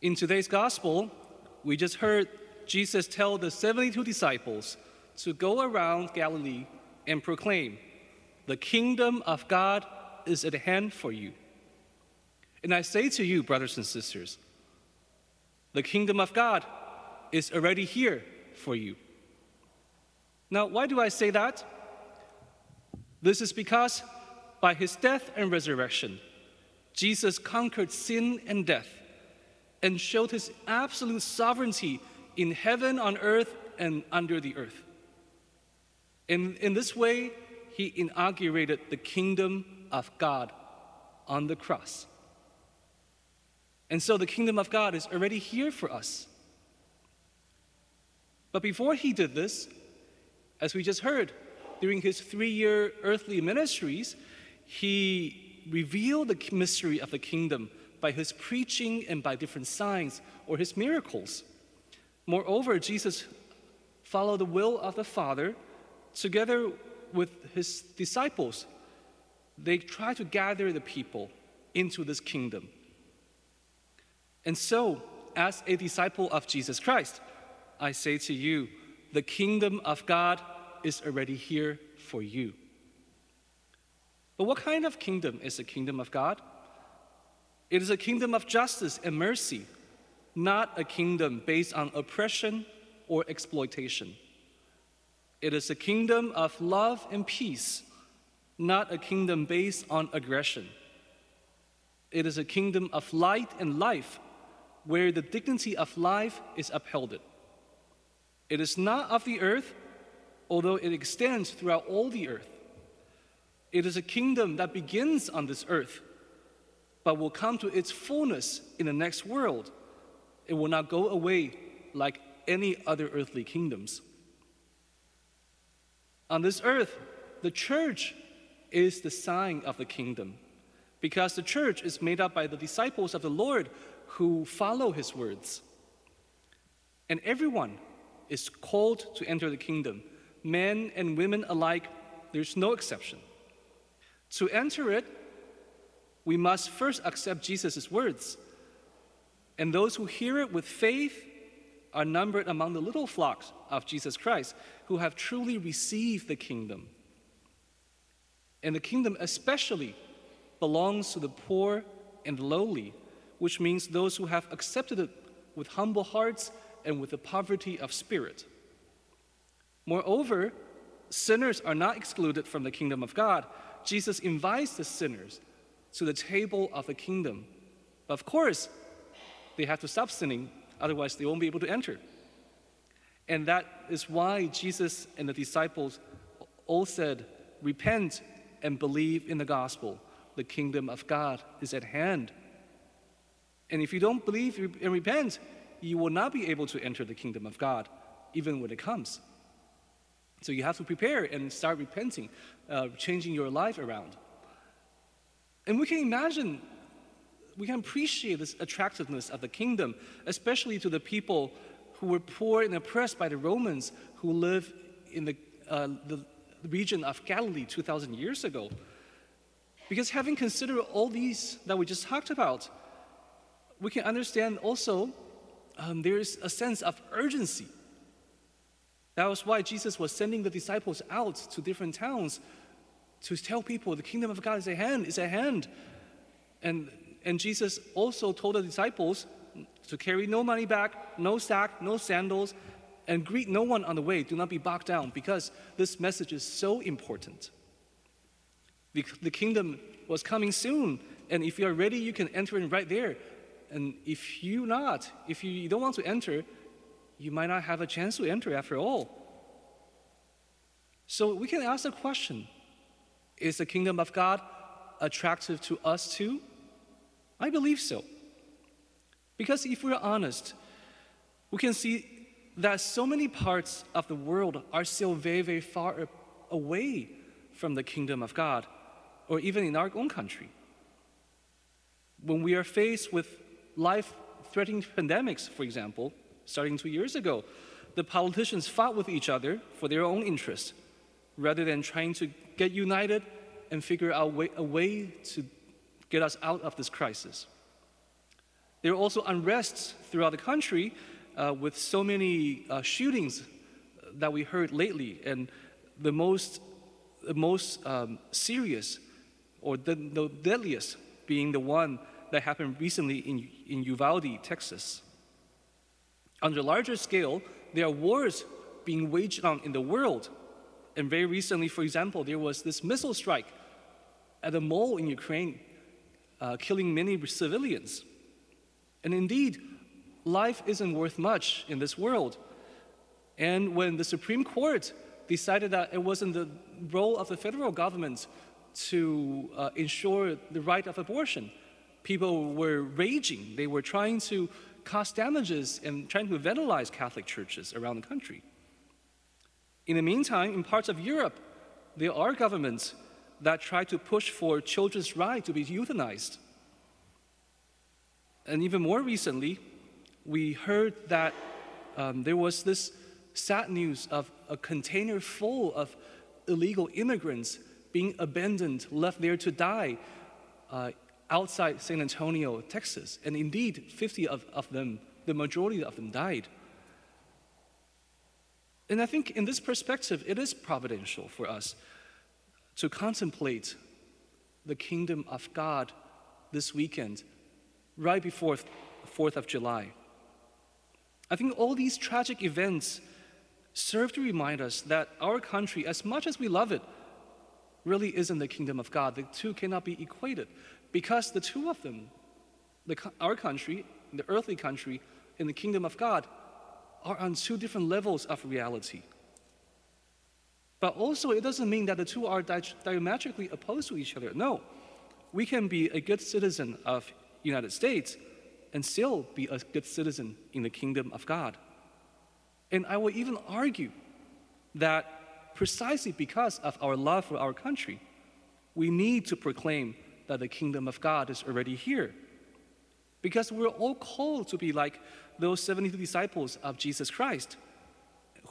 In today's gospel, we just heard Jesus tell the 72 disciples to go around Galilee and proclaim, The kingdom of God is at hand for you. And I say to you, brothers and sisters, the kingdom of God is already here for you. Now, why do I say that? This is because by his death and resurrection, Jesus conquered sin and death and showed his absolute sovereignty in heaven, on earth, and under the earth. In, in this way, he inaugurated the kingdom of God on the cross. And so the kingdom of God is already here for us. But before he did this, as we just heard, during his three year earthly ministries, he revealed the mystery of the kingdom by his preaching and by different signs or his miracles. Moreover, Jesus followed the will of the Father together with his disciples. They tried to gather the people into this kingdom. And so, as a disciple of Jesus Christ, I say to you, the kingdom of God is already here for you. But what kind of kingdom is the kingdom of God? It is a kingdom of justice and mercy, not a kingdom based on oppression or exploitation. It is a kingdom of love and peace, not a kingdom based on aggression. It is a kingdom of light and life, where the dignity of life is upheld. It is not of the earth, although it extends throughout all the earth. It is a kingdom that begins on this earth, but will come to its fullness in the next world. It will not go away like any other earthly kingdoms. On this earth, the church is the sign of the kingdom because the church is made up by the disciples of the Lord who follow his words. And everyone is called to enter the kingdom, men and women alike, there's no exception. To enter it, we must first accept Jesus' words. And those who hear it with faith are numbered among the little flocks of Jesus Christ who have truly received the kingdom. And the kingdom, especially, belongs to the poor and lowly, which means those who have accepted it with humble hearts and with the poverty of spirit. Moreover, sinners are not excluded from the kingdom of God. Jesus invites the sinners to the table of the kingdom. But of course, they have to stop sinning, otherwise, they won't be able to enter. And that is why Jesus and the disciples all said, Repent and believe in the gospel. The kingdom of God is at hand. And if you don't believe and repent, you will not be able to enter the kingdom of God, even when it comes. So you have to prepare and start repenting, uh, changing your life around. And we can imagine, we can appreciate this attractiveness of the kingdom, especially to the people who were poor and oppressed by the Romans who lived in the, uh, the region of Galilee 2,000 years ago. Because having considered all these that we just talked about, we can understand also um, there is a sense of urgency. That was why Jesus was sending the disciples out to different towns to tell people the kingdom of God is at hand, is at hand. And, and Jesus also told the disciples to carry no money back, no sack, no sandals, and greet no one on the way. Do not be bogged down because this message is so important. The, the kingdom was coming soon, and if you are ready, you can enter in right there. And if you not, if you don't want to enter, you might not have a chance to enter after all. So we can ask the question Is the kingdom of God attractive to us too? I believe so. Because if we're honest, we can see that so many parts of the world are still very, very far away from the kingdom of God, or even in our own country. When we are faced with life threatening pandemics, for example, starting two years ago, the politicians fought with each other for their own interests rather than trying to get united and figure out a way to get us out of this crisis. There are also unrests throughout the country uh, with so many uh, shootings that we heard lately, and the most, the most um, serious or the, the deadliest being the one that happened recently in, in Uvalde, Texas. On a larger scale, there are wars being waged on in the world. And very recently, for example, there was this missile strike at a mall in Ukraine, uh, killing many civilians. And indeed, life isn't worth much in this world. And when the Supreme Court decided that it wasn't the role of the federal government to uh, ensure the right of abortion, people were raging. They were trying to cause damages and trying to vandalize Catholic churches around the country. In the meantime, in parts of Europe, there are governments that try to push for children's right to be euthanized. And even more recently, we heard that um, there was this sad news of a container full of illegal immigrants being abandoned, left there to die uh, outside San Antonio, Texas. And indeed, 50 of, of them, the majority of them died. And I think in this perspective, it is providential for us to contemplate the kingdom of God this weekend, right before 4th of July. I think all these tragic events serve to remind us that our country, as much as we love it, really isn't the kingdom of God. The two cannot be equated because the two of them, the, our country, the earthly country, and the kingdom of God, are on two different levels of reality. But also, it doesn't mean that the two are diametrically opposed to each other. No, we can be a good citizen of United States and still be a good citizen in the kingdom of God. And I will even argue that precisely because of our love for our country, we need to proclaim that the kingdom of God is already here. Because we're all called to be like those 72 disciples of Jesus Christ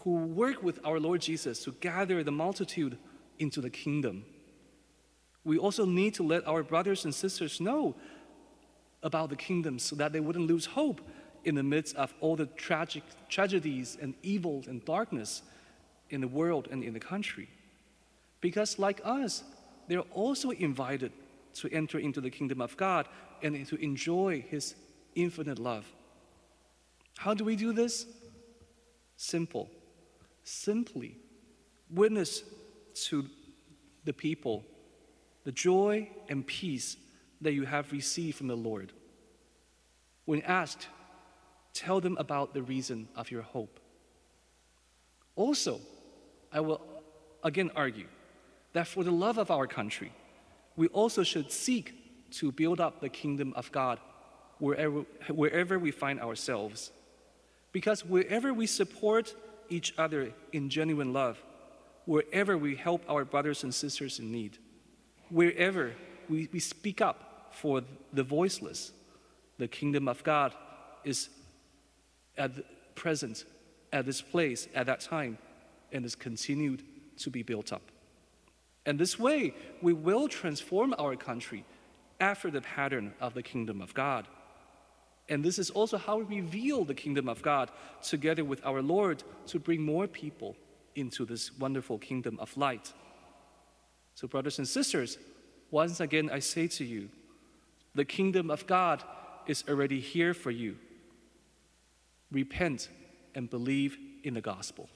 who work with our Lord Jesus to gather the multitude into the kingdom. We also need to let our brothers and sisters know about the kingdom so that they wouldn't lose hope in the midst of all the tragic tragedies and evil and darkness in the world and in the country. Because, like us, they're also invited to enter into the kingdom of God and to enjoy His infinite love. How do we do this? Simple. Simply witness to the people the joy and peace that you have received from the Lord. When asked, tell them about the reason of your hope. Also, I will again argue that for the love of our country, we also should seek to build up the kingdom of God wherever, wherever we find ourselves. Because wherever we support each other in genuine love, wherever we help our brothers and sisters in need, wherever we, we speak up for the voiceless, the kingdom of God is at present at this place at that time and is continued to be built up. And this way, we will transform our country after the pattern of the kingdom of God. And this is also how we reveal the kingdom of God together with our Lord to bring more people into this wonderful kingdom of light. So, brothers and sisters, once again I say to you, the kingdom of God is already here for you. Repent and believe in the gospel.